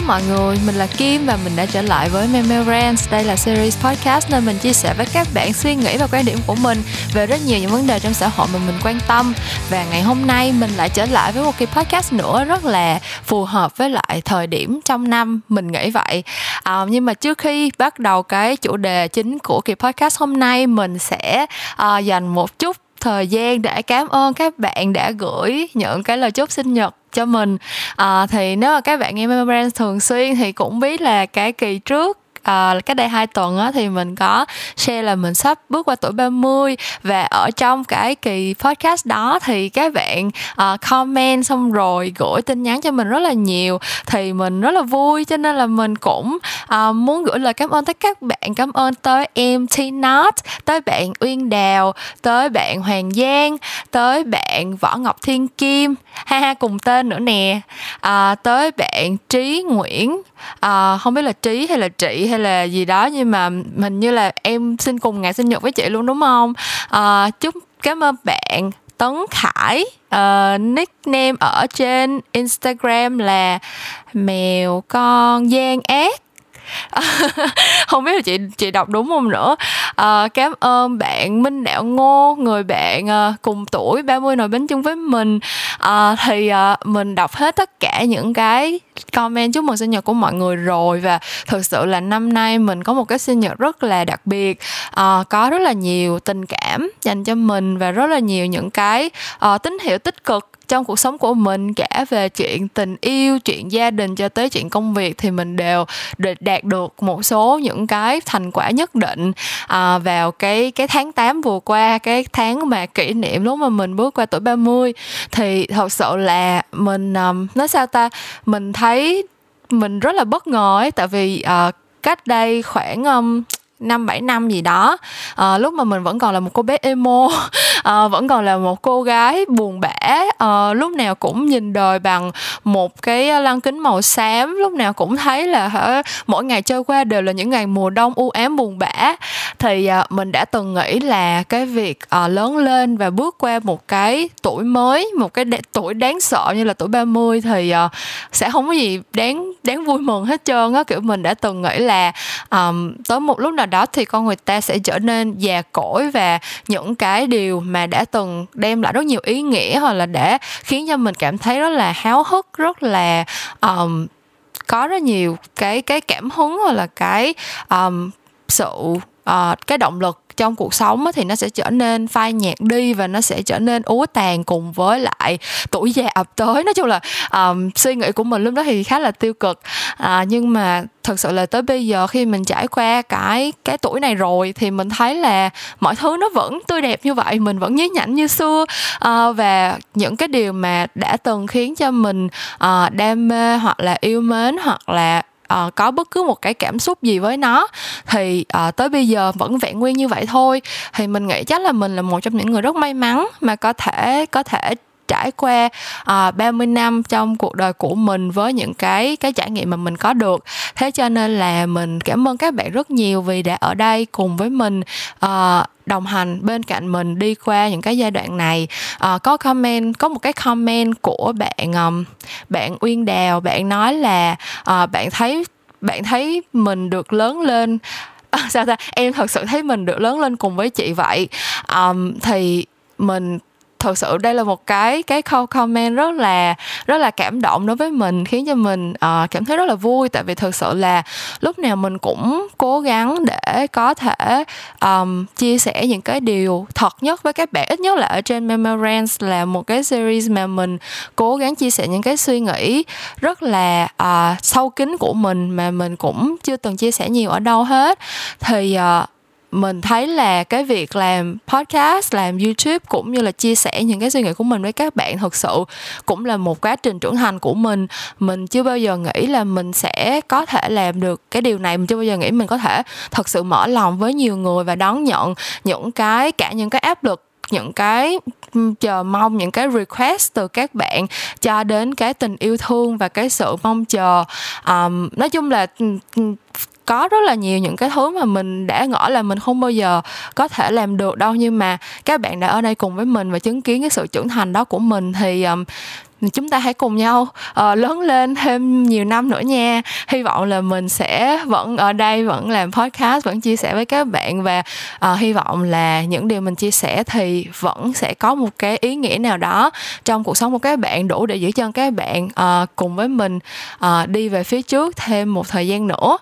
Hello mọi người, mình là Kim và mình đã trở lại với Memorance. Đây là series podcast nơi mình chia sẻ với các bạn suy nghĩ và quan điểm của mình về rất nhiều những vấn đề trong xã hội mà mình quan tâm. Và ngày hôm nay mình lại trở lại với một cái podcast nữa rất là phù hợp với lại thời điểm trong năm, mình nghĩ vậy. À, nhưng mà trước khi bắt đầu cái chủ đề chính của kỳ podcast hôm nay, mình sẽ uh, dành một chút thời gian để cảm ơn các bạn đã gửi những cái lời chúc sinh nhật cho mình. À, thì nếu mà các bạn nghe Memorance thường xuyên thì cũng biết là cái kỳ trước uh, cách đây hai tuần á, thì mình có share là mình sắp bước qua tuổi 30 và ở trong cái kỳ podcast đó thì các bạn uh, comment xong rồi gửi tin nhắn cho mình rất là nhiều thì mình rất là vui. Cho nên là mình cũng uh, muốn gửi lời cảm ơn tới các bạn cảm ơn tới em T Not tới bạn Uyên Đào tới bạn Hoàng Giang tới bạn Võ Ngọc Thiên Kim ha ha cùng tên nữa nè. Uh, tới bạn Trí Nguyễn uh, không biết là Trí hay là Trị hay là gì đó nhưng mà hình như là em xin cùng ngày sinh nhật với chị luôn đúng không? À, chúc cảm ơn bạn. Tấn Khải uh, nickname ở trên Instagram là mèo con gian ác. không biết là chị chị đọc đúng không nữa. À, cảm ơn bạn Minh Đạo Ngô người bạn à, cùng tuổi 30 nồi bánh chung với mình. À, thì à, mình đọc hết tất cả những cái comment chúc mừng sinh nhật của mọi người rồi và thực sự là năm nay mình có một cái sinh nhật rất là đặc biệt. À, có rất là nhiều tình cảm dành cho mình và rất là nhiều những cái à, tín hiệu tích cực trong cuộc sống của mình cả về chuyện tình yêu chuyện gia đình cho tới chuyện công việc thì mình đều đạt được một số những cái thành quả nhất định à, vào cái cái tháng 8 vừa qua cái tháng mà kỷ niệm lúc mà mình bước qua tuổi 30 thì thật sự là mình um, nói sao ta mình thấy mình rất là bất ngờ ấy tại vì uh, cách đây khoảng um, năm bảy năm gì đó. À, lúc mà mình vẫn còn là một cô bé emo à, vẫn còn là một cô gái buồn bã à, lúc nào cũng nhìn đời bằng một cái lăng kính màu xám lúc nào cũng thấy là hả, mỗi ngày trôi qua đều là những ngày mùa đông u ám buồn bã. Thì à, mình đã từng nghĩ là cái việc à, lớn lên và bước qua một cái tuổi mới một cái đ- tuổi đáng sợ như là tuổi 30 thì à, sẽ không có gì đáng đáng vui mừng hết trơn á. Kiểu mình đã từng nghĩ là um, tới một lúc nào đó thì con người ta sẽ trở nên già cỗi và những cái điều mà đã từng đem lại rất nhiều ý nghĩa hoặc là để khiến cho mình cảm thấy rất là háo hức rất là um, có rất nhiều cái cái cảm hứng hoặc là cái um, sự uh, cái động lực trong cuộc sống thì nó sẽ trở nên phai nhạt đi và nó sẽ trở nên úa tàn cùng với lại tuổi già ập tới. Nói chung là um, suy nghĩ của mình lúc đó thì khá là tiêu cực. À, nhưng mà thật sự là tới bây giờ khi mình trải qua cái cái tuổi này rồi thì mình thấy là mọi thứ nó vẫn tươi đẹp như vậy mình vẫn nhí nhảnh như xưa. À, và những cái điều mà đã từng khiến cho mình à, đam mê hoặc là yêu mến hoặc là uh, có bất cứ một cái cảm xúc gì với nó thì uh, tới bây giờ vẫn vẹn nguyên như vậy thôi. Thì mình nghĩ chắc là mình là một trong những người rất may mắn mà có thể có thể trải qua à, uh, 30 năm trong cuộc đời của mình với những cái cái trải nghiệm mà mình có được. Thế cho nên là mình cảm ơn các bạn rất nhiều vì đã ở đây cùng với mình uh, đồng hành bên cạnh mình đi qua những cái giai đoạn này. À, có comment có một cái comment của bạn um, bạn uyên đào bạn nói là uh, bạn thấy bạn thấy mình được lớn lên. À, sao ta? Em thật sự thấy mình được lớn lên cùng với chị vậy. Um, thì mình thật sự đây là một cái cái câu comment rất là rất là cảm động đối với mình khiến cho mình uh, cảm thấy rất là vui. Tại vì thực sự là lúc nào mình cũng cố gắng để có thể um, chia sẻ những cái điều thật nhất với các bạn. Ít nhất là ở trên Memorance là một cái series mà mình cố gắng chia sẻ những cái suy nghĩ rất là uh, sâu kín của mình mà mình cũng chưa từng chia sẻ nhiều ở đâu hết. Thì uh, mình thấy là cái việc làm podcast làm youtube cũng như là chia sẻ những cái suy nghĩ của mình với các bạn thực sự cũng là một quá trình trưởng thành của mình. Mình chưa bao giờ nghĩ là mình sẽ có thể làm được cái điều này. Mình chưa bao giờ nghĩ mình có thể thật sự mở lòng với nhiều người và đón nhận những cái cả những cái áp lực những cái ừ, chờ mong những cái request từ các bạn cho đến cái tình yêu thương và cái sự mong chờ. Um, nói chung là ừ, ừ, có rất là nhiều những cái thứ mà mình đã ngỏ là mình không bao giờ có thể làm được đâu. Nhưng mà các bạn đã ở đây cùng với mình và chứng kiến cái sự trưởng thành đó của mình thì um, chúng ta hãy cùng nhau uh, lớn lên thêm nhiều năm nữa nha. Hy vọng là mình sẽ vẫn ở đây vẫn làm podcast vẫn chia sẻ với các bạn và uh, hy vọng là những điều mình chia sẻ thì vẫn sẽ có một cái ý nghĩa nào đó trong cuộc sống của các bạn đủ để giữ chân các bạn uh, cùng với mình uh, đi về phía trước thêm một thời gian nữa.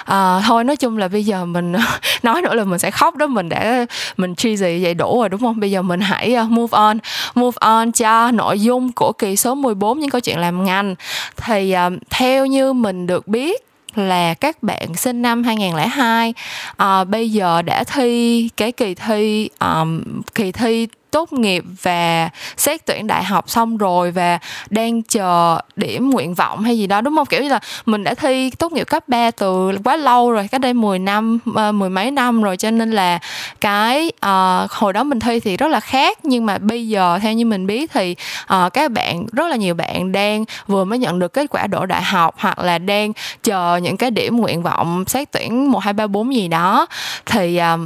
Uh, thôi nói chung là bây giờ mình nói nữa là mình sẽ khóc đó mình đã mình cheesy vậy đủ rồi đúng không? Bây giờ mình hãy uh, move on. Move on cho nội dung của kỳ số 14 những câu chuyện làm ngành. Thì um, theo như mình được biết là các bạn sinh năm 2002 uh, ờ, bây giờ đã thi cái kỳ thi um, kỳ thi tốt nghiệp và xét tuyển đại học xong rồi và đang chờ điểm nguyện vọng hay gì đó đúng không? Kiểu như là mình đã thi tốt nghiệp cấp 3 từ quá lâu rồi cách đây 10 năm uh, mười mấy năm rồi cho nên là cái uh, hồi đó mình thi thì rất là khác. Nhưng mà bây giờ theo như mình biết thì uh, các bạn rất là nhiều bạn đang vừa mới nhận được kết quả đỗ đại học hoặc là đang chờ những cái điểm nguyện vọng xét tuyển một hai ba bốn gì đó. Thì uh,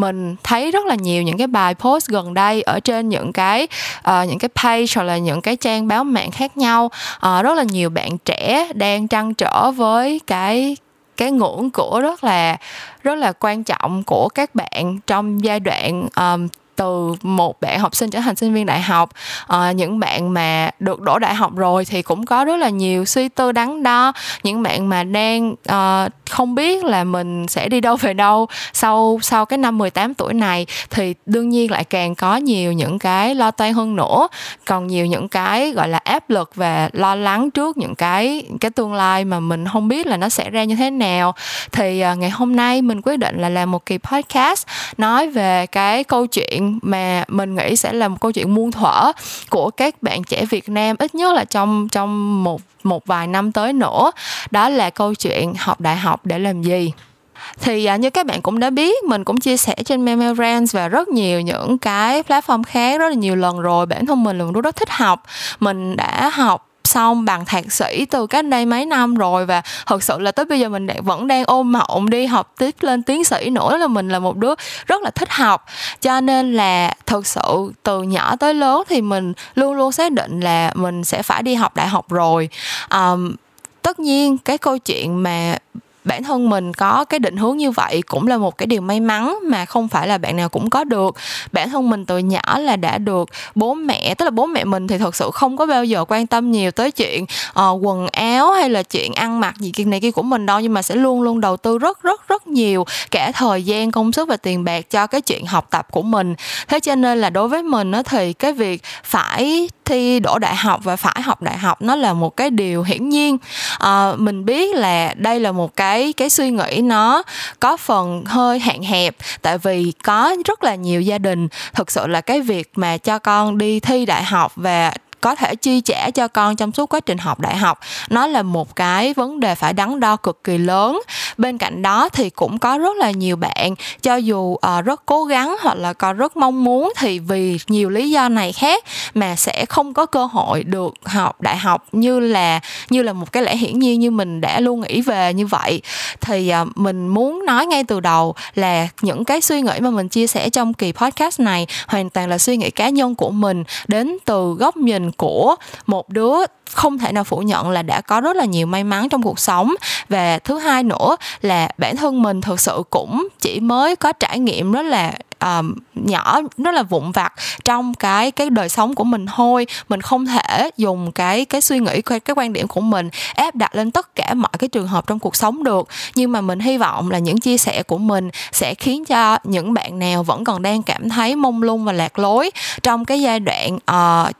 mình thấy rất là nhiều những cái bài post gần đây ở trên những cái uh, những cái page hoặc là những cái trang báo mạng khác nhau. Uh, rất là nhiều bạn trẻ đang trăn trở với cái cái ngưỡng của rất là rất là quan trọng của các bạn trong giai đoạn um, từ một bạn học sinh trở thành sinh viên đại học. À, những bạn mà được đổ đại học rồi thì cũng có rất là nhiều suy tư đắn đo. Những bạn mà đang à, không biết là mình sẽ đi đâu về đâu sau sau cái năm 18 tuổi này thì đương nhiên lại càng có nhiều những cái lo toan hơn nữa. Còn nhiều những cái gọi là áp lực và lo lắng trước những cái cái tương lai mà mình không biết là nó sẽ ra như thế nào. Thì à, ngày hôm nay mình quyết định là làm một kỳ podcast nói về cái câu chuyện mà mình nghĩ sẽ là một câu chuyện muôn thuở của các bạn trẻ Việt Nam ít nhất là trong trong một một vài năm tới nữa. Đó là câu chuyện học đại học để làm gì. Thì à, như các bạn cũng đã biết mình cũng chia sẻ trên Memo và rất nhiều những cái platform khác rất là nhiều lần rồi. Bản thân mình là một rất thích học. Mình đã học xong bằng thạc sĩ từ cách đây mấy năm rồi và thật sự là tới bây giờ mình vẫn đang ôm mộng đi học tiếp lên tiến sĩ nữa là mình là một đứa rất là thích học. Cho nên là thật sự từ nhỏ tới lớn thì mình luôn luôn xác định là mình sẽ phải đi học đại học rồi. Um, tất nhiên cái câu chuyện mà bản thân mình có cái định hướng như vậy cũng là một cái điều may mắn mà không phải là bạn nào cũng có được. Bản thân mình từ nhỏ là đã được bố mẹ tức là bố mẹ mình thì thật sự không có bao giờ quan tâm nhiều tới chuyện uh, quần áo hay là chuyện ăn mặc gì kia này kia của mình đâu nhưng mà sẽ luôn luôn đầu tư rất rất rất nhiều cả thời gian công sức và tiền bạc cho cái chuyện học tập của mình. Thế cho nên là đối với mình nó thì cái việc phải thi đỗ đại học và phải học đại học nó là một cái điều hiển nhiên. À, mình biết là đây là một cái cái suy nghĩ nó có phần hơi hạn hẹp tại vì có rất là nhiều gia đình. Thực sự là cái việc mà cho con đi thi đại học và có thể chi trả cho con trong suốt quá trình học đại học. Nó là một cái vấn đề phải đắn đo cực kỳ lớn. Bên cạnh đó thì cũng có rất là nhiều bạn cho dù uh, rất cố gắng hoặc là còn rất mong muốn thì vì nhiều lý do này khác mà sẽ không có cơ hội được học đại học như là như là một cái lẽ hiển nhiên như mình đã luôn nghĩ về như vậy. Thì uh, mình muốn nói ngay từ đầu là những cái suy nghĩ mà mình chia sẻ trong kỳ podcast này hoàn toàn là suy nghĩ cá nhân của mình đến từ góc nhìn của một đứa không thể nào phủ nhận là đã có rất là nhiều may mắn trong cuộc sống. Và thứ hai nữa là bản thân mình thực sự cũng chỉ mới có trải nghiệm rất là um, nhỏ rất là vụn vặt trong cái cái đời sống của mình thôi. Mình không thể dùng cái cái suy nghĩ cái, cái quan điểm của mình áp đặt lên tất cả mọi cái trường hợp trong cuộc sống được. Nhưng mà mình hy vọng là những chia sẻ của mình sẽ khiến cho những bạn nào vẫn còn đang cảm thấy mông lung và lạc lối trong cái giai đoạn uh,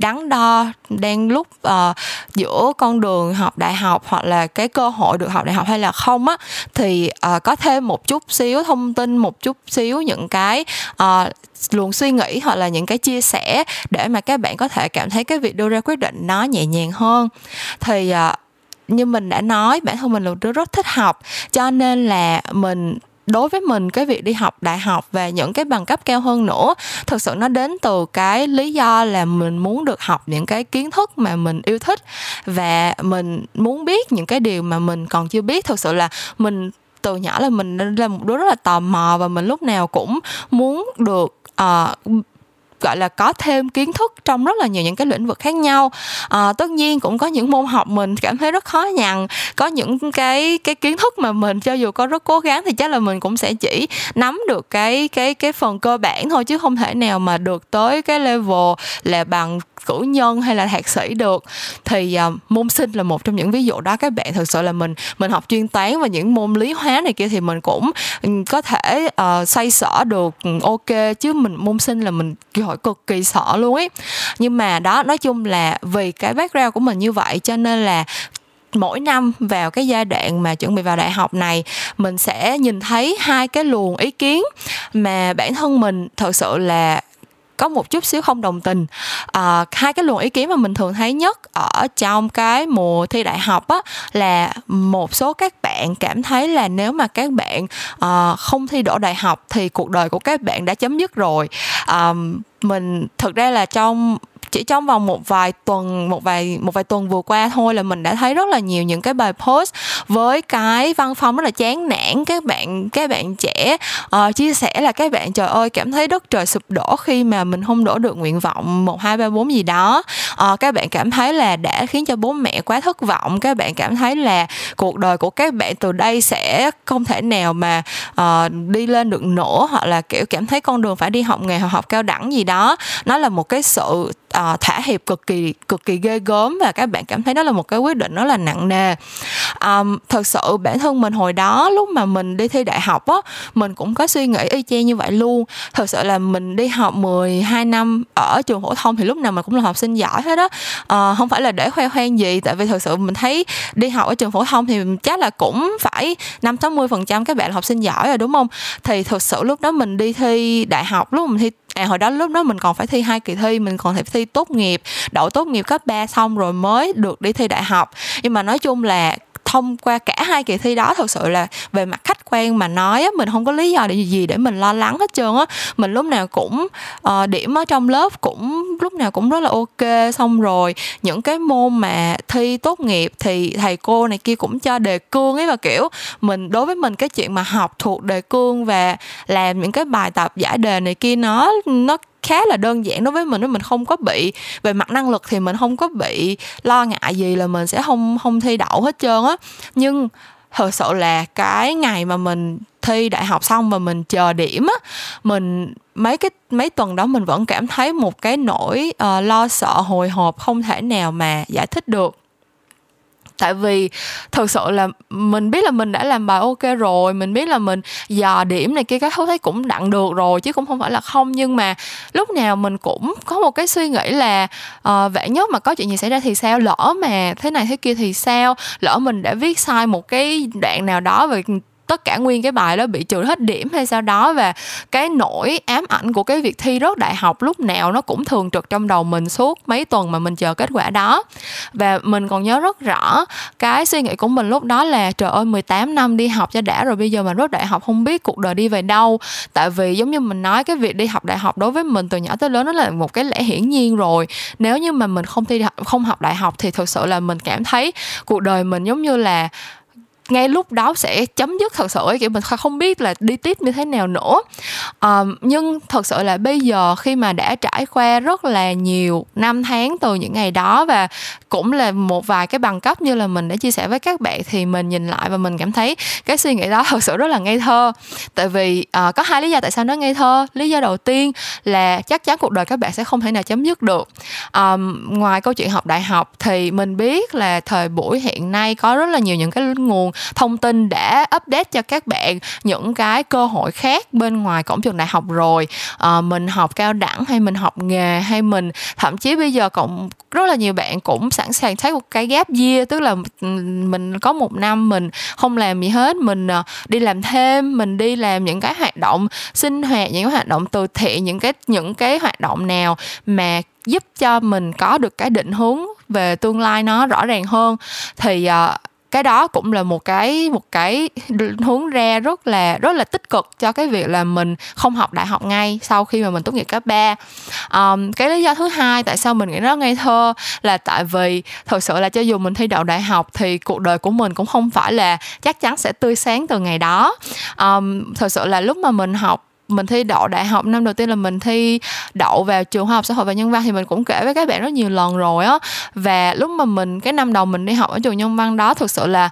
đắn đo đang lúc uh, giữa con đường học đại học hoặc là cái cơ hội được học đại học hay là không á thì uh, có thêm một chút xíu thông tin một chút xíu những cái uh, luồng suy nghĩ hoặc là những cái chia sẻ để mà các bạn có thể cảm thấy cái việc đưa ra quyết định nó nhẹ nhàng hơn. Thì uh, như mình đã nói bản thân mình là một đứa rất thích học cho nên là mình đối với mình cái việc đi học đại học và những cái bằng cấp cao hơn nữa thực sự nó đến từ cái lý do là mình muốn được học những cái kiến thức mà mình yêu thích và mình muốn biết những cái điều mà mình còn chưa biết. Thực sự là mình từ nhỏ là mình là một đứa rất là tò mò và mình lúc nào cũng muốn được uh, gọi là có thêm kiến thức trong rất là nhiều những cái lĩnh vực khác nhau. À, tất nhiên cũng có những môn học mình cảm thấy rất khó nhằn có những cái cái kiến thức mà mình cho dù có rất cố gắng thì chắc là mình cũng sẽ chỉ nắm được cái cái cái phần cơ bản thôi chứ không thể nào mà được tới cái level là bằng cử nhân hay là thạc sĩ được. Thì uh, môn sinh là một trong những ví dụ đó. Các bạn thực sự là mình mình học chuyên toán và những môn lý hóa này kia thì mình cũng ừ, có thể uh, xoay sở được ừ, ok chứ mình môn sinh là mình hội cực kỳ sợ luôn ấy. Nhưng mà đó, nói chung là vì cái background của mình như vậy cho nên là mỗi năm vào cái giai đoạn mà chuẩn bị vào đại học này, mình sẽ nhìn thấy hai cái luồng ý kiến mà bản thân mình thật sự là có một chút xíu không đồng tình. À, hai cái luồng ý kiến mà mình thường thấy nhất ở trong cái mùa thi đại học á là một số các bạn cảm thấy là nếu mà các bạn à, không thi đỗ đại học thì cuộc đời của các bạn đã chấm dứt rồi. À, mình thực ra là trong chỉ trong vòng một vài tuần một vài một vài tuần vừa qua thôi là mình đã thấy rất là nhiều những cái bài post với cái văn phong rất là chán nản. Các bạn các bạn trẻ uh, chia sẻ là các bạn trời ơi cảm thấy đất trời sụp đổ khi mà mình không đổ được nguyện vọng một hai ba bốn gì đó. Uh, các bạn cảm thấy là đã khiến cho bố mẹ quá thất vọng. Các bạn cảm thấy là cuộc đời của các bạn từ đây sẽ không thể nào mà uh, đi lên được nữa hoặc là kiểu cảm thấy con đường phải đi học nghề hoặc học cao đẳng gì đó. Nó là một cái sự à, thả hiệp cực kỳ cực kỳ ghê gớm và các bạn cảm thấy đó là một cái quyết định rất là nặng nề. À, thật sự bản thân mình hồi đó lúc mà mình đi thi đại học á mình cũng có suy nghĩ y chang như vậy luôn. Thật sự là mình đi học 12 năm ở trường phổ thông thì lúc nào mình cũng là học sinh giỏi hết đó à, ờ, không phải là để khoe khoang gì tại vì thật sự mình thấy đi học ở trường phổ thông thì chắc là cũng phải năm sáu mươi phần trăm các bạn là học sinh giỏi rồi đúng không? Thì thật sự lúc đó mình đi thi đại học lúc mình thi à hồi đó lúc đó mình còn phải thi hai kỳ thi, mình còn phải thi tốt nghiệp, đậu tốt nghiệp cấp 3 xong rồi mới được đi thi đại học. Nhưng mà nói chung là thông qua cả hai kỳ thi đó thật sự là về mặt khách quan mà nói á mình không có lý do để gì để mình lo lắng hết trơn á. Mình lúc nào cũng uh, điểm ở trong lớp cũng lúc nào cũng rất là ok xong rồi những cái môn mà thi tốt nghiệp thì thầy cô này kia cũng cho đề cương ấy và kiểu mình đối với mình cái chuyện mà học thuộc đề cương và làm những cái bài tập giải đề này kia nó nó khá là đơn giản đối với mình mình không có bị về mặt năng lực thì mình không có bị lo ngại gì là mình sẽ không không thi đậu hết trơn á. Nhưng thật sự là cái ngày mà mình thi đại học xong và mình chờ điểm á mình mấy cái mấy tuần đó mình vẫn cảm thấy một cái nỗi uh, lo sợ hồi hộp không thể nào mà giải thích được tại vì thực sự là mình biết là mình đã làm bài ok rồi mình biết là mình dò điểm này kia các thứ thấy cũng đặng được rồi chứ cũng không phải là không. Nhưng mà lúc nào mình cũng có một cái suy nghĩ là uh, vạn nhất mà có chuyện gì xảy ra thì sao? Lỡ mà thế này thế kia thì sao? Lỡ mình đã viết sai một cái đoạn nào đó về tất cả nguyên cái bài đó bị trừ hết điểm hay sao đó. Và cái nỗi ám ảnh của cái việc thi rớt đại học lúc nào nó cũng thường trực trong đầu mình suốt mấy tuần mà mình chờ kết quả đó. Và mình còn nhớ rất rõ cái suy nghĩ của mình lúc đó là, trời ơi 18 năm đi học cho đã rồi, bây giờ mà rớt đại học không biết cuộc đời đi về đâu. Tại vì giống như mình nói, cái việc đi học đại học đối với mình từ nhỏ tới lớn nó là một cái lẽ hiển nhiên rồi. Nếu như mà mình không thi không học đại học thì thực sự là mình cảm thấy cuộc đời mình giống như là ngay lúc đó sẽ chấm dứt thật sự kiểu mình không biết là đi tiếp như thế nào nữa. Um, nhưng thật sự là bây giờ khi mà đã trải qua rất là nhiều năm tháng từ những ngày đó và cũng là một vài cái bằng cấp như là mình đã chia sẻ với các bạn thì mình nhìn lại và mình cảm thấy cái suy nghĩ đó thật sự rất là ngây thơ. Tại vì uh, có hai lý do tại sao nó ngây thơ. Lý do đầu tiên là chắc chắn cuộc đời các bạn sẽ không thể nào chấm dứt được. Um, ngoài câu chuyện học đại học thì mình biết là thời buổi hiện nay có rất là nhiều những cái nguồn thông tin để update cho các bạn những cái cơ hội khác bên ngoài cổng trường đại học rồi. À, mình học cao đẳng hay mình học nghề hay mình thậm chí bây giờ cũng rất là nhiều bạn cũng sẵn sàng thấy một cái gap year tức là mình có một năm mình không làm gì hết mình ờ, đi làm thêm mình đi làm những cái hoạt động sinh hoạt những cái hoạt động từ thiện những cái những cái hoạt động nào mà giúp cho mình có được cái định hướng về tương lai nó rõ ràng hơn. Thì uh, cái đó cũng là một cái một cái hướng ra rất là rất là tích cực cho cái việc là mình không học đại học ngay sau khi mà mình tốt nghiệp cấp 3 um, cái lý do thứ hai tại sao mình nghĩ nó ngây thơ là tại vì thật sự là cho dù mình thi đậu đại học thì cuộc đời của mình cũng không phải là chắc chắn sẽ tươi sáng từ ngày đó. Um, thật sự là lúc mà mình học mình thi đậu đại học năm đầu tiên là mình thi đậu vào trường khoa học xã hội và nhân văn thì mình cũng kể với các bạn rất nhiều lần rồi á. Và lúc mà mình, cái năm đầu mình đi học ở trường nhân văn đó, thực sự là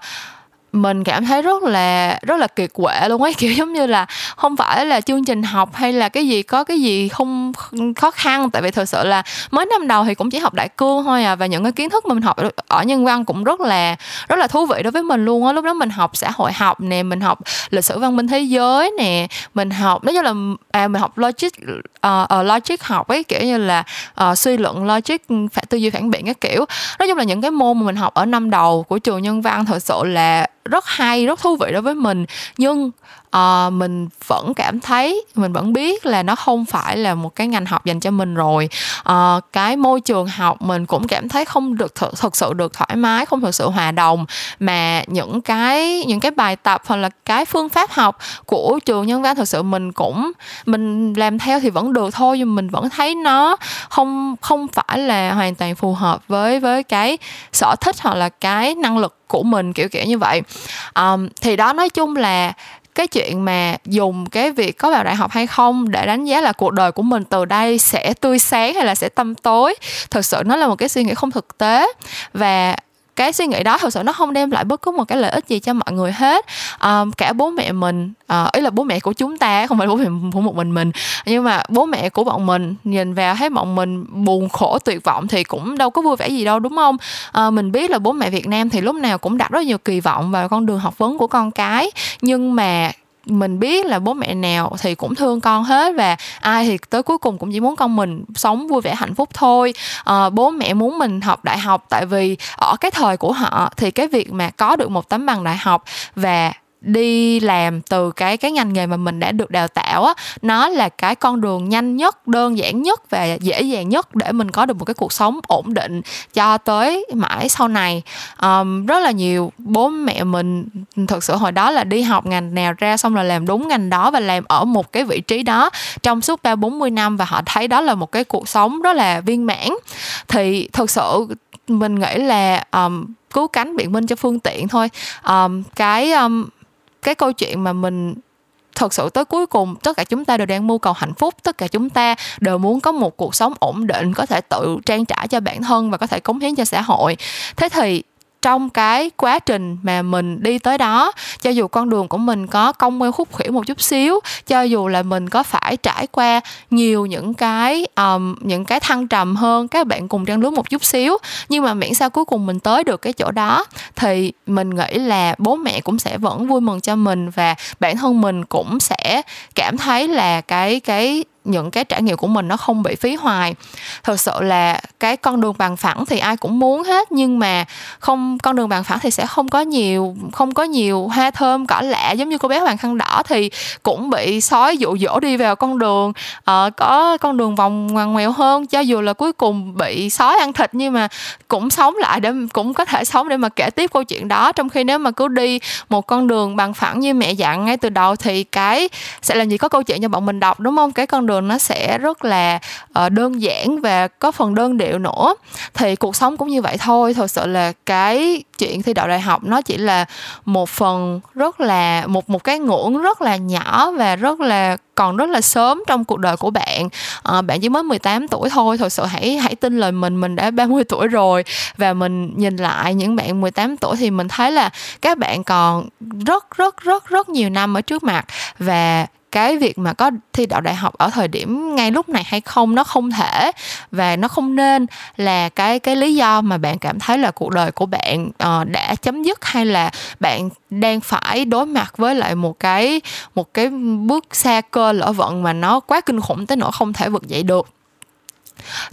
mình cảm thấy rất là rất là kiệt quệ luôn ấy. Kiểu giống như là không phải là chương trình học hay là cái gì có cái gì không khó khăn. Tại vì thật sự là mới năm đầu thì cũng chỉ học đại cương thôi à. Và những cái kiến thức mà mình học ở nhân văn cũng rất là rất là thú vị đối với mình luôn á. Lúc đó mình học xã hội học nè mình học lịch sử văn minh thế giới nè mình học nói chung là à mình học logic uh, uh, logic học ấy kiểu như là uh, suy luận logic ừ, phải tư duy phản biện các kiểu. Nói chung là những cái môn mà mình học ở năm đầu của trường nhân văn thật sự là rất hay rất thú vị đối với mình. Nhưng uh, mình vẫn cảm thấy mình vẫn biết là nó không phải là một cái ngành học dành cho mình rồi uh, cái môi trường học mình cũng cảm thấy không được th- thực sự được thoải mái không thực sự hòa đồng. Mà những cái những cái bài tập hoặc là cái phương pháp học của trường nhân văn thực sự mình cũng mình làm theo thì vẫn được thôi nhưng mình vẫn thấy nó không không phải là hoàn toàn phù hợp với với cái sở thích hoặc là cái năng lực của mình kiểu kiểu như vậy. Um, thì đó nói chung là cái chuyện mà dùng cái việc có vào đại học hay không để đánh giá là cuộc đời của mình từ đây sẽ tươi sáng hay là sẽ tăm tối thực sự nó là một cái suy nghĩ không thực tế. Và cái suy nghĩ đó thật sự nó không đem lại bất cứ một cái lợi ích gì cho mọi người hết. Um, cả bố mẹ mình uh, ý là bố mẹ của chúng ta không phải bố mẹ của một mình mình. Nhưng mà bố mẹ của bọn mình nhìn vào thấy bọn mình buồn khổ tuyệt vọng thì cũng đâu có vui vẻ gì đâu đúng không? Uh, mình biết là bố mẹ Việt Nam thì lúc nào cũng đặt rất nhiều kỳ vọng vào con đường học vấn của con cái. Nhưng mà mình biết là bố mẹ nào thì cũng thương con hết và ai thì tới cuối cùng cũng chỉ muốn con mình sống vui vẻ hạnh phúc thôi. À, bố mẹ muốn mình học đại học tại vì ở cái thời của họ thì cái việc mà có được một tấm bằng đại học và đi làm từ cái cái ngành nghề mà mình đã được đào tạo á nó là cái con đường nhanh nhất đơn giản nhất và dễ dàng nhất để mình có được một cái cuộc sống ổn định cho tới mãi sau này. Um, rất là nhiều bố mẹ mình thực sự hồi đó là đi học ngành nào ra xong là làm đúng ngành đó và làm ở một cái vị trí đó trong suốt ba bốn mươi năm và họ thấy đó là một cái cuộc sống rất là viên mãn. Thì thực sự mình nghĩ là um, cứu cánh biện minh cho phương tiện thôi. Um, cái um, cái câu chuyện mà mình thật sự tới cuối cùng, tất cả chúng ta đều đang mưu cầu hạnh phúc, tất cả chúng ta đều muốn có một cuộc sống ổn định, có thể tự trang trải cho bản thân và có thể cống hiến cho xã hội. Thế thì trong cái quá trình mà mình đi tới đó. Cho dù con đường của mình có công nguyên khúc khỉu một chút xíu cho dù là mình có phải trải qua nhiều những cái um, những cái thăng trầm hơn các bạn cùng trang lứa một chút xíu nhưng mà miễn sao cuối cùng mình tới được cái chỗ đó thì mình nghĩ là bố mẹ cũng sẽ vẫn vui mừng cho mình và bản thân mình cũng sẽ cảm thấy là cái cái những cái trải nghiệm của mình nó không bị phí hoài. Thật sự là cái con đường bằng phẳng thì ai cũng muốn hết nhưng mà không con đường bằng phẳng thì sẽ không có nhiều không có nhiều hoa thơm cỏ lạ giống như cô bé hoàng khăn đỏ thì cũng bị sói dụ dỗ đi vào con đường uh, có con đường vòng ngoằn ngoèo hơn. Cho dù là cuối cùng bị sói ăn thịt nhưng mà cũng sống lại để cũng có thể sống để mà kể tiếp câu chuyện đó. Trong khi nếu mà cứ đi một con đường bằng phẳng như mẹ dặn ngay từ đầu thì cái sẽ làm gì? Có câu chuyện cho bọn mình đọc đúng không? Cái con đường nó sẽ rất là uh, đơn giản và có phần đơn điệu nữa. Thì cuộc sống cũng như vậy thôi. Thật sự là cái chuyện thi đậu đại học nó chỉ là một phần rất là một một cái ngưỡng rất là nhỏ và rất là còn rất là sớm trong cuộc đời của bạn. À, bạn chỉ mới 18 tuổi thôi. Thật sự hãy hãy tin lời mình. Mình đã 30 tuổi rồi và mình nhìn lại những bạn 18 tuổi thì mình thấy là các bạn còn rất rất rất rất nhiều năm ở trước mặt. Và cái việc mà có thi đậu đại học ở thời điểm ngay lúc này hay không nó không thể và nó không nên là cái cái lý do mà bạn cảm thấy là cuộc đời của bạn uh, đã chấm dứt hay là bạn đang phải đối mặt với lại một cái một cái bước xa cơ lỡ vận mà nó quá kinh khủng tới nỗi không thể vực dậy được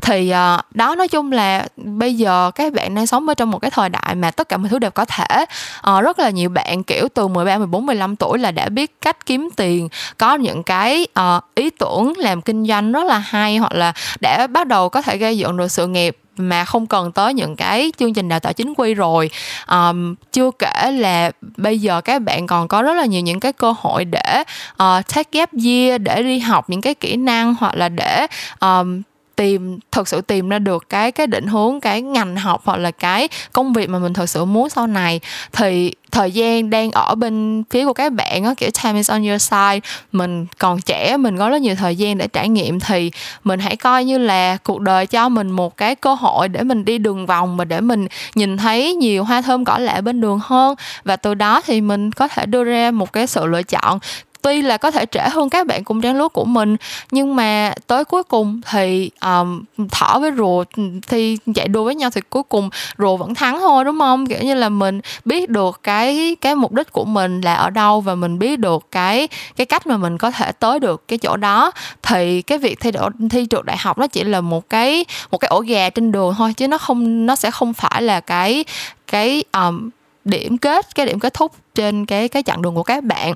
thì uh, đó nói chung là bây giờ các bạn đang sống ở trong một cái thời đại mà tất cả mọi thứ đều có thể. Uh, rất là nhiều bạn kiểu từ 13, 14, 15 tuổi là đã biết cách kiếm tiền có những cái uh, ý tưởng làm kinh doanh rất là hay hoặc là đã bắt đầu có thể gây dựng được sự nghiệp mà không cần tới những cái chương trình đào tạo chính quy rồi. Um, chưa kể là bây giờ các bạn còn có rất là nhiều những cái cơ hội để uh, take gap year để đi học những cái kỹ năng hoặc là để um, tìm, thực sự tìm ra được cái cái định hướng, cái ngành học hoặc là cái công việc mà mình thực sự muốn sau này. Thì thời gian đang ở bên phía của các bạn á, kiểu time is on your side. Mình còn trẻ, mình có rất nhiều thời gian để trải nghiệm. Thì mình hãy coi như là cuộc đời cho mình một cái cơ hội để mình đi đường vòng và để mình nhìn thấy nhiều hoa thơm cỏ lạ bên đường hơn. Và từ đó thì mình có thể đưa ra một cái sự lựa chọn tuy là có thể trễ hơn các bạn cùng trang lứa của mình nhưng mà tới cuối cùng thì um, thỏ với rùa thì chạy đua với nhau thì cuối cùng rùa vẫn thắng thôi đúng không? Kiểu như là mình biết được cái cái mục đích của mình là ở đâu và mình biết được cái cái cách mà mình có thể tới được cái chỗ đó. Thì cái việc thi đỗ thi trượt đại học nó chỉ là một cái một cái ổ gà trên đường thôi chứ nó không nó sẽ không phải là cái cái um, điểm kết cái điểm kết thúc trên cái cái chặng đường của các bạn.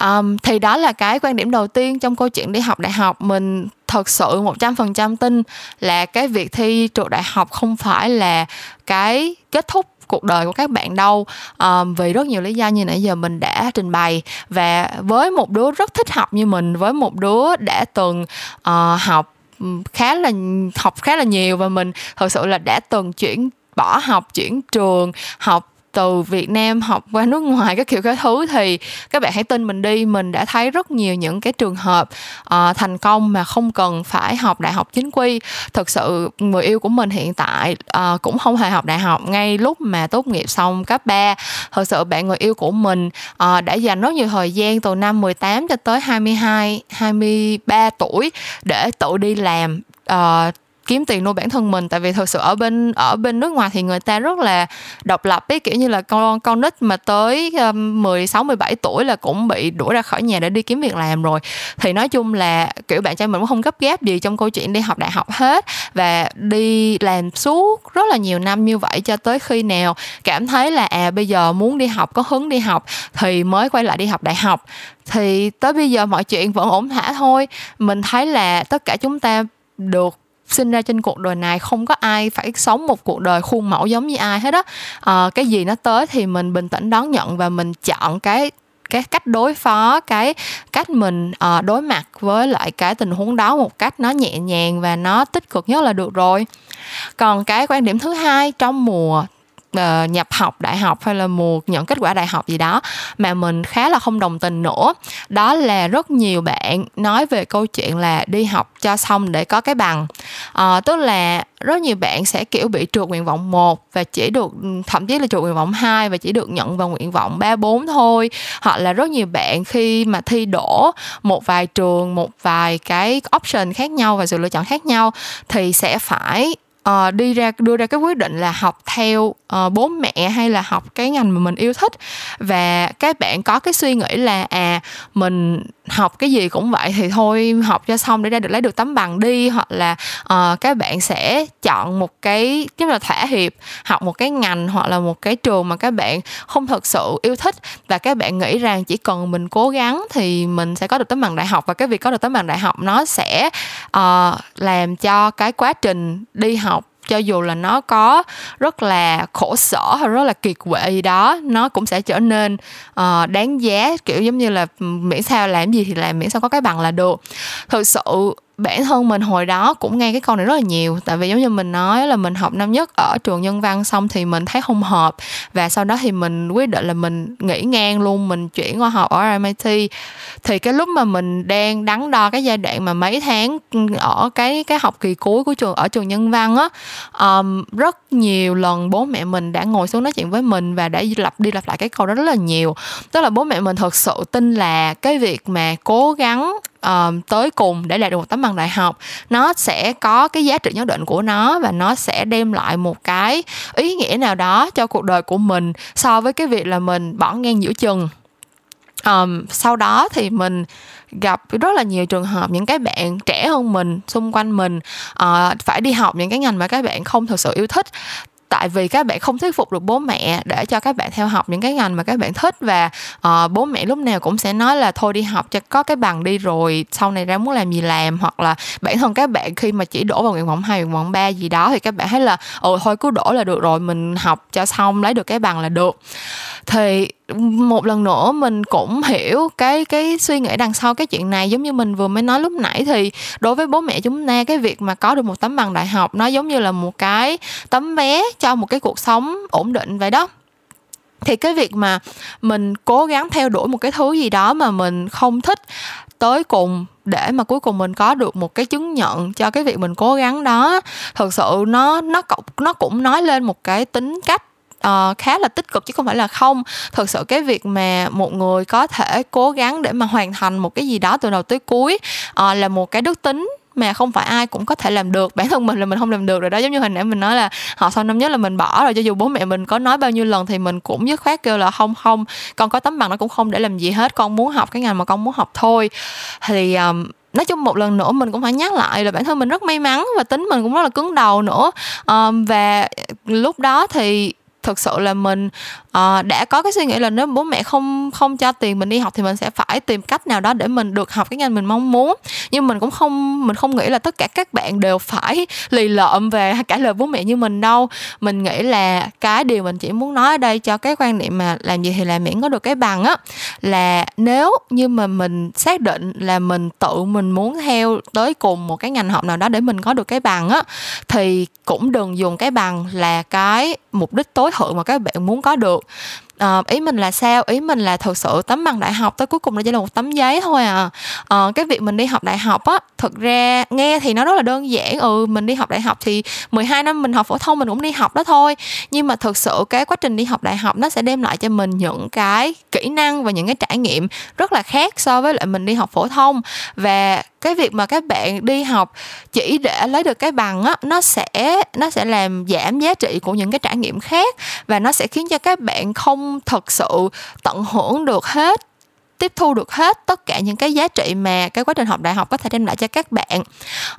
Um, thì đó là cái quan điểm đầu tiên trong câu chuyện đi học đại học. Mình thật sự một trăm phần trăm tin là cái việc thi trượt đại học không phải là cái kết thúc cuộc đời của các bạn đâu. Um, vì rất nhiều lý do như nãy giờ mình đã trình bày. Và với một đứa rất thích học như mình với một đứa đã từng uh, học khá là học khá là nhiều và mình thật sự là đã từng chuyển bỏ học chuyển trường học từ Việt Nam học qua nước ngoài các kiểu các thứ thì các bạn hãy tin mình đi. Mình đã thấy rất nhiều những cái trường hợp uh, thành công mà không cần phải học đại học chính quy. Thực sự người yêu của mình hiện tại uh, cũng không hề học đại học. Ngay lúc mà tốt nghiệp xong cấp 3 thật sự bạn người yêu của mình uh, đã dành rất nhiều thời gian từ năm 18 cho tới 22 23 tuổi để tự đi làm uh, kiếm tiền nuôi bản thân mình. Tại vì thực sự ở bên ở bên nước ngoài thì người ta rất là độc lập ấy kiểu như là con con nít mà tới um, 16 17 tuổi là cũng bị đuổi ra khỏi nhà để đi kiếm việc làm rồi. Thì nói chung là kiểu bạn trai mình cũng không gấp gáp gì trong câu chuyện đi học đại học hết và đi làm suốt rất là nhiều năm như vậy cho tới khi nào cảm thấy là à bây giờ muốn đi học có hứng đi học thì mới quay lại đi học đại học. Thì tới bây giờ mọi chuyện vẫn ổn thả thôi. Mình thấy là tất cả chúng ta được sinh ra trên cuộc đời này không có ai phải sống một cuộc đời khuôn mẫu giống như ai hết á. À, cái gì nó tới thì mình bình tĩnh đón nhận và mình chọn cái cái cách đối phó cái cách mình uh, đối mặt với lại cái tình huống đó một cách nó nhẹ nhàng và nó tích cực nhất là được rồi. Còn cái quan điểm thứ hai trong mùa uh, nhập học đại học hay là một nhận kết quả đại học gì đó mà mình khá là không đồng tình nữa đó là rất nhiều bạn nói về câu chuyện là đi học cho xong để có cái bằng uh, tức là rất nhiều bạn sẽ kiểu bị trượt nguyện vọng 1 và chỉ được ừ, thậm chí là trượt nguyện vọng 2 và chỉ được nhận vào nguyện vọng 3 4 thôi. Hoặc là rất nhiều bạn khi mà thi đổ một vài trường, một vài cái option khác nhau và sự lựa chọn khác nhau thì sẽ phải uh, đi ra đưa ra cái quyết định là học theo uh, bố mẹ hay là học cái ngành mà mình yêu thích. Và các bạn có cái suy nghĩ là à mình học cái gì cũng vậy thì thôi học cho xong để ra được lấy được tấm bằng đi hoặc là uh, các bạn sẽ chọn một cái tức là thỏa hiệp học một cái ngành hoặc là một cái trường mà các bạn không thực sự yêu thích. Và các bạn nghĩ rằng chỉ cần mình cố gắng thì mình sẽ có được tấm bằng đại học. Và cái việc có được tấm bằng đại học nó sẽ uh, làm cho cái quá trình đi học cho dù là nó có rất là khổ sở hay rất là kiệt quệ gì đó nó cũng sẽ trở nên uh, đáng giá kiểu giống như là ừ, miễn sao làm gì thì làm miễn sao có cái bằng là được. Thực sự bản thân mình hồi đó cũng nghe cái câu này rất là nhiều. Tại vì giống như mình nói là mình học năm nhất ở trường nhân văn xong thì mình thấy không hợp. Và sau đó thì mình quyết định là mình nghỉ ngang luôn mình chuyển qua học ở MIT thì cái lúc mà mình đang đắn đo cái giai đoạn mà mấy tháng ở cái cái học kỳ cuối của trường ở trường nhân văn á um, rất nhiều lần bố mẹ mình đã ngồi xuống nói chuyện với mình và đã lặp đi lặp lại cái câu đó rất là nhiều. Tức là bố mẹ mình thật sự tin là cái việc mà cố gắng uh, tới cùng để đạt được một tấm bằng đại học. Nó sẽ có cái giá trị nhất định của nó và nó sẽ đem lại một cái ý nghĩa nào đó cho cuộc đời của mình so với cái việc là mình bỏ ngang giữa chừng. Um, sau đó thì mình gặp rất là nhiều trường hợp những cái bạn trẻ hơn mình xung quanh mình uh, phải đi học những cái ngành mà các bạn không thực sự yêu thích tại vì các bạn không thuyết phục được bố mẹ để cho các bạn theo học những cái ngành mà các bạn thích và uh, bố mẹ lúc nào cũng sẽ nói là thôi đi học cho có cái bằng đi rồi sau này ra muốn làm gì làm. Hoặc là bản thân các bạn khi mà chỉ đổ vào nguyện vọng hai nguyện vọng ba gì đó thì các bạn thấy là ồ thôi cứ đổ là được rồi mình học cho xong lấy được cái bằng là được. Thì một lần nữa mình cũng hiểu cái cái suy nghĩ đằng sau cái chuyện này. Giống như mình vừa mới nói lúc nãy thì đối với bố mẹ chúng ta, cái việc mà có được một tấm bằng đại học nó giống như là một cái tấm vé cho một cái cuộc sống ổn định vậy đó. Thì cái việc mà mình cố gắng theo đuổi một cái thứ gì đó mà mình không thích tới cùng để mà cuối cùng mình có được một cái chứng nhận cho cái việc mình cố gắng đó, thực sự nó nó nó cũng nói lên một cái tính cách uh, khá là tích cực chứ không phải là không. Thực sự cái việc mà một người có thể cố gắng để mà hoàn thành một cái gì đó từ đầu tới cuối uh, là một cái đức tính mà không phải ai cũng có thể làm được. Bản thân mình là mình không làm được rồi đó. Giống như hồi nãy mình nói là họ sau năm nhất là mình bỏ rồi cho dù bố mẹ mình có nói bao nhiêu lần thì mình cũng dứt khoát kêu là không không con có tấm bằng nó cũng không để làm gì hết con muốn học cái ngành mà con muốn học thôi. Thì um, nói chung một lần nữa mình cũng phải nhắc lại là bản thân mình rất may mắn và tính mình cũng rất là cứng đầu nữa. Um, và lúc đó thì thực sự là mình uh, đã có cái suy nghĩ là nếu bố mẹ không không cho tiền mình đi học thì mình sẽ phải tìm cách nào đó để mình được học cái ngành mình mong muốn. Nhưng mình cũng không mình không nghĩ là tất cả các bạn đều phải lì lợm về cả lời bố mẹ như mình đâu. Mình nghĩ là cái điều mình chỉ muốn nói ở đây cho cái quan niệm mà làm gì thì làm miễn có được cái bằng á là nếu như mà mình xác định là mình tự mình muốn theo tới cùng một cái ngành học nào đó để mình có được cái bằng á thì cũng đừng dùng cái bằng là cái mục đích tối thượng mà các bạn muốn có được uh, ý mình là sao? Ý mình là thực sự tấm bằng đại học tới cuối cùng nó chỉ là một tấm giấy thôi à. Uh, cái việc mình đi học đại học á thực ra nghe thì nó rất là đơn giản. Ừ mình đi học đại học thì 12 năm mình học phổ thông mình cũng đi học đó thôi. Nhưng mà thực sự cái quá trình đi học đại học nó sẽ đem lại cho mình những cái kỹ năng và những cái trải nghiệm rất là khác so với lại mình đi học phổ thông. Và cái việc mà các bạn đi học chỉ để lấy được cái bằng á nó sẽ nó sẽ làm giảm giá trị của những cái trải nghiệm khác và nó sẽ khiến cho các bạn không thật sự tận hưởng được hết tiếp thu được hết tất cả những cái giá trị mà cái quá trình học đại học có thể đem lại cho các bạn.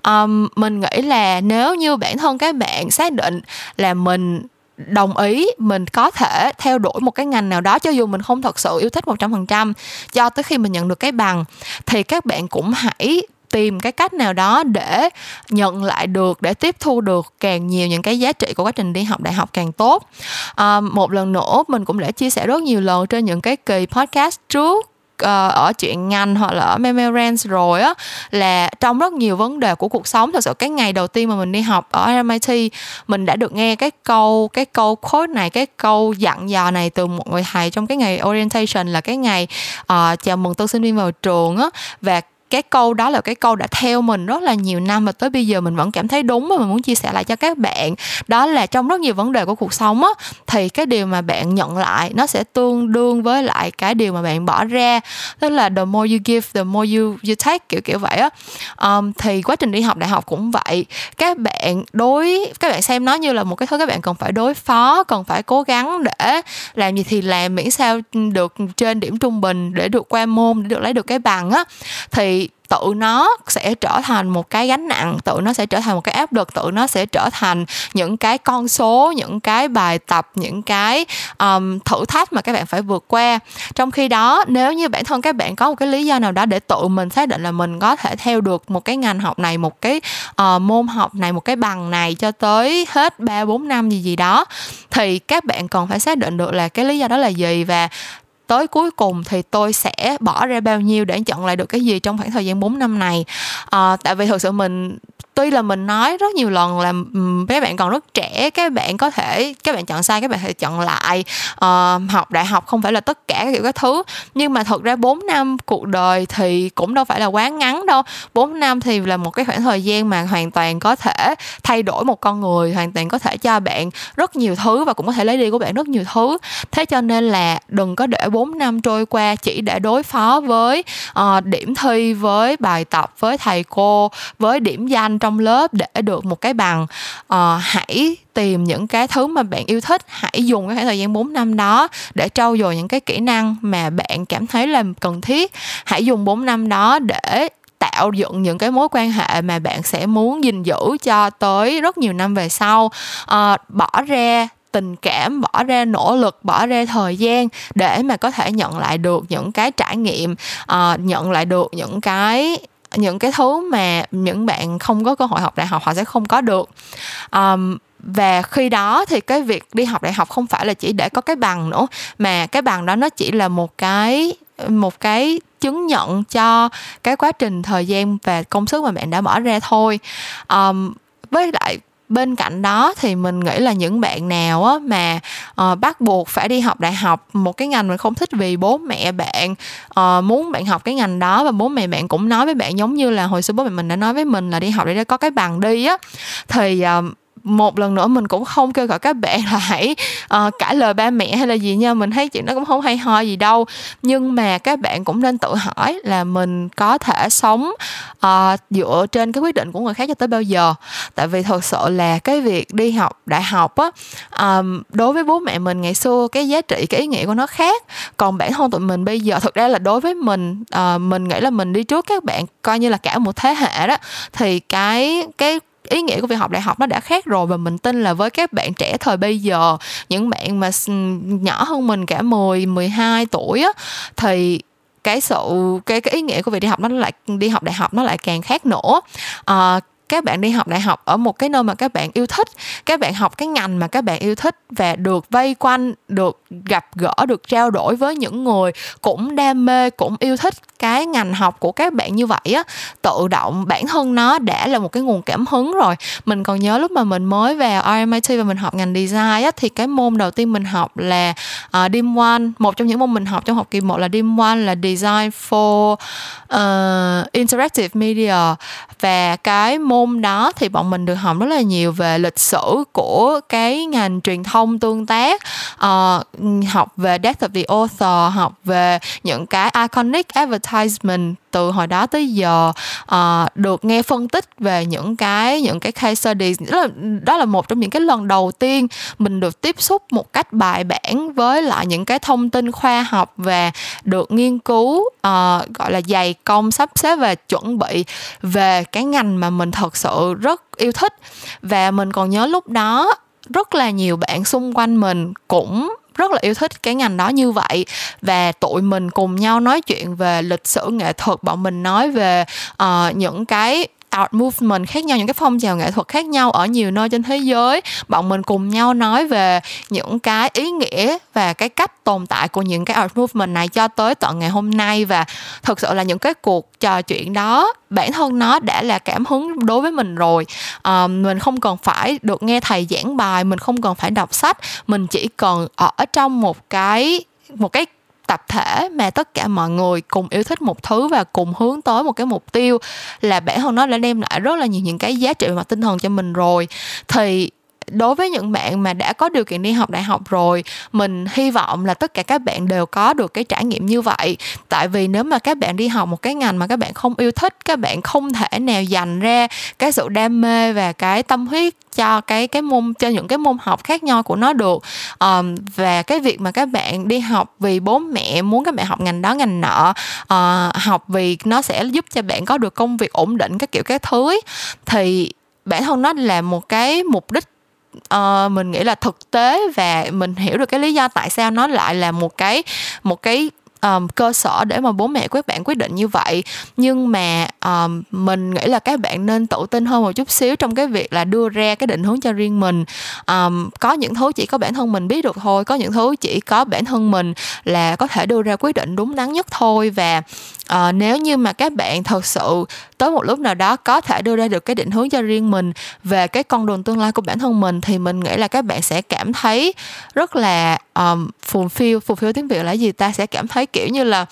Um, mình nghĩ là nếu như bản thân các bạn xác định là mình đồng ý mình có thể theo đuổi một cái ngành nào đó cho dù mình không thật sự yêu thích một trăm phần trăm cho tới khi mình nhận được cái bằng thì các bạn cũng hãy tìm cái cách nào đó để nhận lại được để tiếp thu được càng nhiều những cái giá trị của quá trình đi học đại học càng tốt. À, một lần nữa mình cũng đã chia sẻ rất nhiều lần trên những cái kỳ podcast trước ờ, ở chuyện ngành hoặc là ở Memorance rồi á là trong rất nhiều vấn đề của cuộc sống thật sự cái ngày đầu tiên mà mình đi học ở MIT mình đã được nghe cái câu cái câu quote này cái câu dặn dò này từ một người thầy trong cái ngày orientation là cái ngày uh, chào mừng tân sinh viên vào trường á và cái câu đó là cái câu đã theo mình rất là nhiều năm và tới bây giờ mình vẫn cảm thấy đúng và mình muốn chia sẻ lại cho các bạn. Đó là trong rất nhiều vấn đề của cuộc sống á thì cái điều mà bạn nhận lại nó sẽ tương đương với lại cái điều mà bạn bỏ ra. Tức là the more you give the more you you take kiểu kiểu vậy á. Um, thì quá trình đi học đại học cũng vậy. Các bạn đối các bạn xem nó như là một cái thứ các bạn cần phải đối phó cần phải cố gắng để làm gì thì làm miễn sao được trên điểm trung bình để được qua môn để được lấy được cái bằng á. Thì tự nó sẽ trở thành một cái gánh nặng tự nó sẽ trở thành một cái áp lực tự nó sẽ trở thành những cái con số những cái bài tập những cái um, thử thách mà các bạn phải vượt qua. Trong khi đó nếu như bản thân các bạn có một cái lý do nào đó để tự mình xác định là mình có thể theo được một cái ngành học này một cái uh, môn học này một cái bằng này cho tới hết ba bốn năm gì gì đó thì các bạn còn phải xác định được là cái lý do đó là gì và tới cuối cùng thì tôi sẽ bỏ ra bao nhiêu để chọn lại được cái gì trong khoảng thời gian 4 năm này? À, tại vì thực sự mình tuy là mình nói rất nhiều lần là các bạn còn rất trẻ các bạn có thể các bạn chọn sai các bạn có thể chọn lại uh, học đại học không phải là tất cả các kiểu các thứ. Nhưng mà thật ra 4 năm cuộc đời thì cũng đâu phải là quá ngắn đâu. 4 năm thì là một cái khoảng thời gian mà hoàn toàn có thể thay đổi một con người hoàn toàn có thể cho bạn rất nhiều thứ và cũng có thể lấy đi của bạn rất nhiều thứ. Thế cho nên là đừng có để 4 năm trôi qua chỉ để đối phó với uh, điểm thi với bài tập với thầy cô với điểm danh trong trong lớp để được một cái bằng uh, hãy tìm những cái thứ mà bạn yêu thích hãy dùng cái khoảng thời gian 4 năm đó để trau dồi những cái kỹ năng mà bạn cảm thấy là cần thiết. Hãy dùng 4 năm đó để tạo dựng những cái mối quan hệ mà bạn sẽ muốn gìn giữ cho tới rất nhiều năm về sau. À, bỏ ra tình cảm bỏ ra nỗ lực bỏ ra thời gian để mà có thể nhận lại được những cái trải nghiệm uh, nhận lại được những cái những cái thứ mà những bạn không có cơ hội học đại học họ sẽ không có được. Um, và khi đó thì cái việc đi học đại học không phải là chỉ để có cái bằng nữa mà cái bằng đó nó chỉ là một cái một cái chứng nhận cho cái quá trình thời gian và công sức mà bạn đã bỏ ra thôi. Um, với lại bên cạnh đó thì mình nghĩ là những bạn nào á mà uh, bắt buộc phải đi học đại học một cái ngành mình không thích vì bố mẹ bạn uh, muốn bạn học cái ngành đó và bố mẹ bạn cũng nói với bạn giống như là hồi xưa bố mẹ mình đã nói với mình là đi học để có cái bằng đi á thì uh, một lần nữa mình cũng không kêu gọi các bạn là hãy ờ, uh, cãi lời ba mẹ hay là gì nha mình thấy chuyện đó cũng không hay ho gì đâu. Nhưng mà các bạn cũng nên tự hỏi là mình có thể sống uh, dựa trên cái quyết định của người khác cho tới bao giờ. Tại vì thật sự là cái việc đi học đại học á um, đối với bố mẹ mình ngày xưa cái giá trị cái ý nghĩa của nó khác. Còn bản thân tụi mình bây giờ thực ra là đối với mình uh, mình nghĩ là mình đi trước các bạn coi như là cả một thế hệ đó thì cái cái ý nghĩa của việc học đại học nó đã khác rồi và mình tin là với các bạn trẻ thời bây giờ những bạn mà nhỏ hơn mình cả 10 12 tuổi á thì cái sự cái cái ý nghĩa của việc đi học nó lại đi học đại học nó lại càng khác nữa. À, các bạn đi học đại học ở một cái nơi mà các bạn yêu thích các bạn học cái ngành mà các bạn yêu thích và được vây quanh được gặp gỡ được trao đổi với những người cũng đam mê cũng yêu thích cái ngành học của các bạn như vậy á tự động bản thân nó đã là một cái nguồn cảm hứng rồi. Mình còn nhớ lúc mà mình mới vào RMIT và mình học ngành design á thì cái môn đầu tiên mình học là uh, DIM one. Một trong những môn mình học trong học kỳ 1 là DIM one là Design for uh, Interactive Media. Và cái môn đó thì bọn mình được học rất là nhiều về lịch sử của cái ngành truyền thông tương tác. Uh, học về death of the author học về những cái iconic advertisement từ hồi đó tới giờ uh, được nghe phân tích về những cái những cái case studies. Đó là đó là một trong những cái lần đầu tiên mình được tiếp xúc một cách bài bản với lại những cái thông tin khoa học và được nghiên cứu uh, gọi là dày công sắp xếp và chuẩn bị về cái ngành mà mình thật sự rất yêu thích. Và mình còn nhớ lúc đó rất là nhiều bạn xung quanh mình cũng rất là yêu thích cái ngành đó như vậy. Và tụi mình cùng nhau nói chuyện về lịch sử nghệ thuật bọn mình nói về uh, những cái art movement khác nhau những cái phong trào nghệ thuật khác nhau ở nhiều nơi trên thế giới. Bọn mình cùng nhau nói về những cái ý nghĩa và cái cách tồn tại của những cái art movement này cho tới tận ngày hôm nay. Và thực sự là những cái cuộc trò chuyện đó bản thân nó đã là cảm hứng đối với mình rồi. À, mình không cần phải được nghe thầy giảng bài mình không cần phải đọc sách. Mình chỉ cần ở trong một cái một cái tập thể mà tất cả mọi người cùng yêu thích một thứ và cùng hướng tới một cái mục tiêu là bản thân nó đã đem lại rất là nhiều những cái giá trị về mặt tinh thần cho mình rồi. Thì đối với những bạn mà đã có điều kiện đi học đại học rồi mình hy vọng là tất cả các bạn đều có được cái trải nghiệm như vậy. Tại vì nếu mà các bạn đi học một cái ngành mà các bạn không yêu thích các bạn không thể nào dành ra cái sự đam mê và cái tâm huyết cho cái cái môn cho những cái môn học khác nhau của nó được. Um, và cái việc mà các bạn đi học vì bố mẹ muốn các bạn học ngành đó ngành nọ uh, học vì nó sẽ giúp cho bạn có được công việc ổn định các kiểu các thứ ấy, thì bản thân nó là một cái mục đích uh, mình nghĩ là thực tế và mình hiểu được cái lý do tại sao nó lại là một cái một cái um, cơ sở để mà bố mẹ của các bạn quyết định như vậy. Nhưng mà um, mình nghĩ là các bạn nên tự tin hơn một chút xíu trong cái việc là đưa ra cái định hướng cho riêng mình. Um, có những thứ chỉ có bản thân mình biết được thôi có những thứ chỉ có bản thân mình là có thể đưa ra quyết định đúng đắn nhất thôi. Và uh, nếu như mà các bạn thật sự tới một lúc nào đó có thể đưa ra được cái định hướng cho riêng mình về cái con đường tương lai của bản thân mình thì mình nghĩ là các bạn sẽ cảm thấy rất là um, fulfill fulfill tiếng việt là gì ta? Sẽ cảm thấy kiểu như là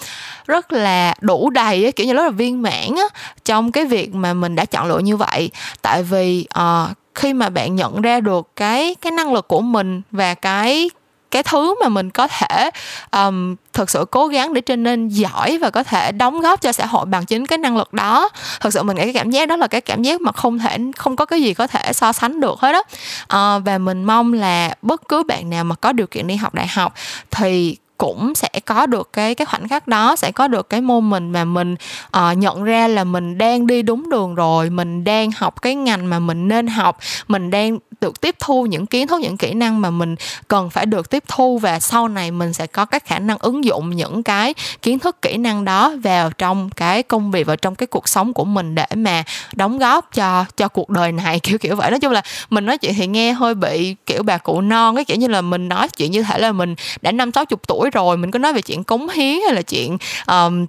rất là đủ đầy kiểu như rất là viên mãn á, trong cái việc mà mình đã chọn lựa như vậy. Tại vì uh, khi mà bạn nhận ra được cái cái năng lực của mình và cái cái thứ mà mình có thể um, thực sự cố gắng để trở nên giỏi và có thể đóng góp cho xã hội bằng chính cái năng lực đó. Thực sự mình nghĩ cái cảm giác đó là cái cảm giác mà không thể không có cái gì có thể so sánh được hết đó uh, ờ, và mình mong là bất cứ bạn nào mà có điều kiện đi học đại học thì cũng sẽ có được cái cái khoảnh khắc đó sẽ có được cái môn mình mà mình uh, nhận ra là mình đang đi đúng đường rồi mình đang học cái ngành mà mình nên học mình đang được tiếp thu những kiến thức những kỹ năng mà mình cần phải được tiếp thu và sau này mình sẽ có các khả năng ứng dụng những cái kiến thức kỹ năng đó vào trong cái công việc và trong cái cuộc sống của mình để mà đóng góp cho cho cuộc đời này kiểu kiểu vậy. Nói chung là mình nói chuyện thì nghe hơi bị kiểu bà cụ non cái kiểu như là mình nói chuyện như thể là mình đã năm sáu chục tuổi rồi mình có nói về chuyện cống hiến hay là chuyện um,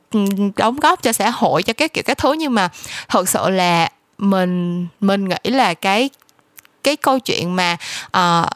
đóng góp cho xã hội cho các kiểu các thứ. Nhưng mà thật sự là mình mình nghĩ là cái cái câu chuyện mà uh,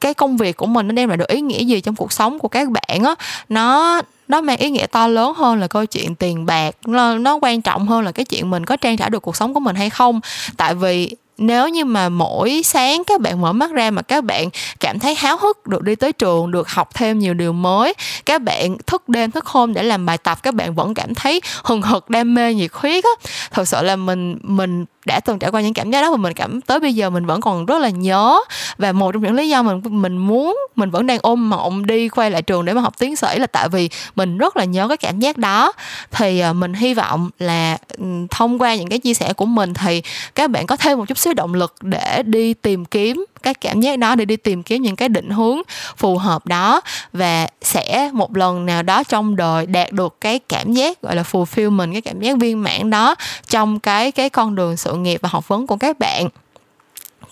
cái công việc của mình nó đem lại được ý nghĩa gì trong cuộc sống của các bạn á nó nó mang ý nghĩa to lớn hơn là câu chuyện tiền bạc. Nó, nó quan trọng hơn là cái chuyện mình có trang trải được cuộc sống của mình hay không. Tại vì nếu như mà mỗi sáng các bạn mở mắt ra mà các bạn cảm thấy háo hức được đi tới trường, được học thêm nhiều điều mới, các bạn thức đêm, thức hôm để làm bài tập, các bạn vẫn cảm thấy hừng hực, đam mê, nhiệt huyết á, thật sự là mình mình đã từng trải qua những cảm giác đó và mình cảm, tới bây giờ mình vẫn còn rất là nhớ. Và một trong những lý do mình mình muốn, mình vẫn đang ôm mộng đi quay lại trường để mà học tiến sĩ là tại vì mình rất là nhớ cái cảm giác đó. Thì à, mình hy vọng là ừ, thông qua những cái chia sẻ của mình thì các bạn có thêm một chút xíu động lực để đi tìm kiếm cái cảm giác đó để đi tìm kiếm những cái định hướng phù hợp đó và sẽ một lần nào đó trong đời đạt được cái cảm giác gọi là fulfillment cái cảm giác viên mãn đó trong cái cái con đường sự nghiệp và học vấn của các bạn.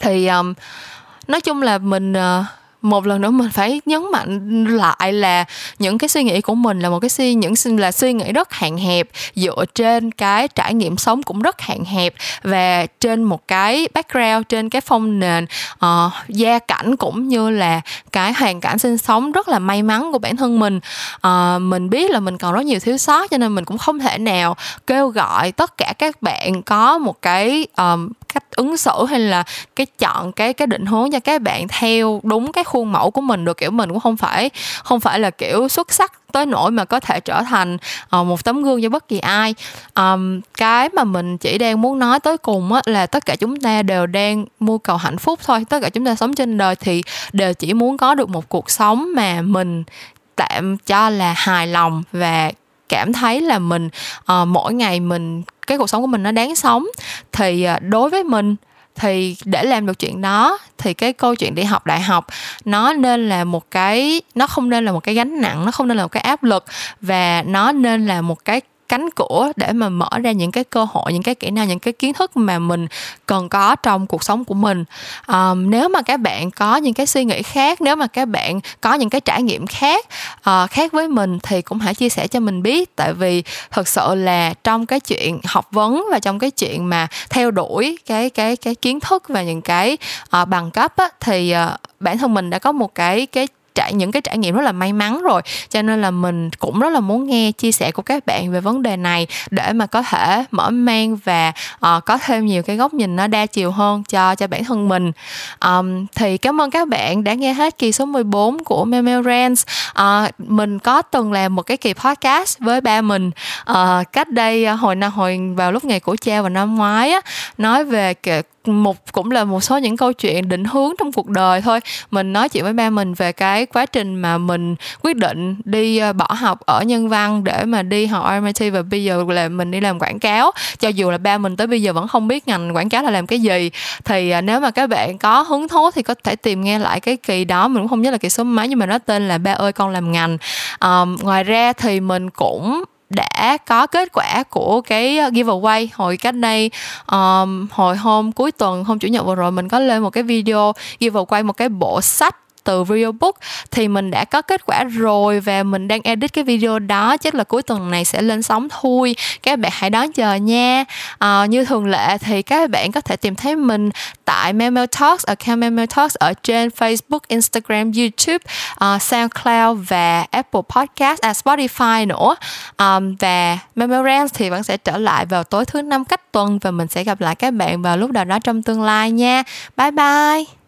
Thì um, nói chung là mình uh, một lần nữa mình phải nhấn mạnh lại là những cái suy nghĩ của mình là một cái suy những là suy nghĩ rất hạn hẹp dựa trên cái trải nghiệm sống cũng rất hạn hẹp và trên một cái background trên cái phong nền uh, gia cảnh cũng như là cái hoàn cảnh sinh sống rất là may mắn của bản thân mình. Uh, mình biết là mình còn rất nhiều thiếu sót cho nên mình cũng không thể nào kêu gọi tất cả các bạn có một cái um, cách ứng xử hay là cái chọn cái cái định hướng cho các bạn theo đúng cái khuôn mẫu của mình được? Kiểu mình cũng không phải không phải là kiểu xuất sắc tới nỗi mà có thể trở thành uh, một tấm gương cho bất kỳ ai. Um, cái mà mình chỉ đang muốn nói tới cùng á, là tất cả chúng ta đều đang mưu cầu hạnh phúc thôi. Tất cả chúng ta sống trên đời thì đều chỉ muốn có được một cuộc sống mà mình tạm cho là hài lòng và cảm thấy là mình uh, mỗi ngày mình cái cuộc sống của mình nó đáng sống, thì à, đối với mình, thì để làm được chuyện đó, thì cái câu chuyện đi học đại học, nó nên là một cái, nó không nên là một cái gánh nặng, nó không nên là một cái áp lực, và nó nên là một cái cánh cửa để mà mở ra những cái cơ hội những cái kỹ năng những cái kiến thức mà mình cần có trong cuộc sống của mình. Um, nếu mà các bạn có những cái suy nghĩ khác nếu mà các bạn có những cái trải nghiệm khác uh, khác với mình thì cũng hãy chia sẻ cho mình biết. Tại vì thật sự là trong cái chuyện học vấn và trong cái chuyện mà theo đuổi cái cái cái kiến thức và những cái uh, bằng cấp á, thì uh, bản thân mình đã có một cái cái trải những cái trải nghiệm rất là may mắn rồi. Cho nên là mình cũng rất là muốn nghe chia sẻ của các bạn về vấn đề này để mà có thể mở mang và uh, có thêm nhiều cái góc nhìn nó đa chiều hơn cho cho bản thân mình. Um, thì cảm ơn các bạn đã nghe hết kỳ số 14 của Memo Rants. Uh, mình có từng làm một cái kỳ podcast với ba mình uh, cách đây hồi nào hồi vào lúc ngày của cha vào năm ngoái á nói về một cũng là một số những câu chuyện định hướng trong cuộc đời thôi. Mình nói chuyện với ba mình về cái quá trình mà mình quyết định đi ờ, bỏ học ở nhân văn để mà đi học RMIT và bây giờ là mình đi làm quảng cáo. Cho dù là ba mình tới bây giờ vẫn không biết ngành quảng cáo là làm cái gì. Thì ờ, nếu mà các bạn có hứng thú thì có thể tìm nghe lại cái kỳ đó. Mình cũng không nhớ là kỳ số mấy nhưng mà nó tên là ba ơi con làm ngành. Um, ngoài ra thì mình cũng đã có kết quả của cái uh, giveaway hồi cách đây um, hồi hôm cuối tuần hôm chủ nhật vừa rồi mình có lên một cái video giveaway một cái bộ sách từ video book thì mình đã có kết quả rồi và mình đang edit cái video đó. Chắc là cuối tuần này sẽ lên sóng thôi các bạn hãy đón chờ nha. À, như thường lệ thì các bạn có thể tìm thấy mình tại Memo Talks account Memo Talks ở trên Facebook, Instagram, YouTube, uh, SoundCloud và Apple Podcast, à, Spotify nữa. Um, và Memo Rants thì vẫn sẽ trở lại vào tối thứ năm cách tuần và mình sẽ gặp lại các bạn vào lúc nào đó trong tương lai nha. Bye bye!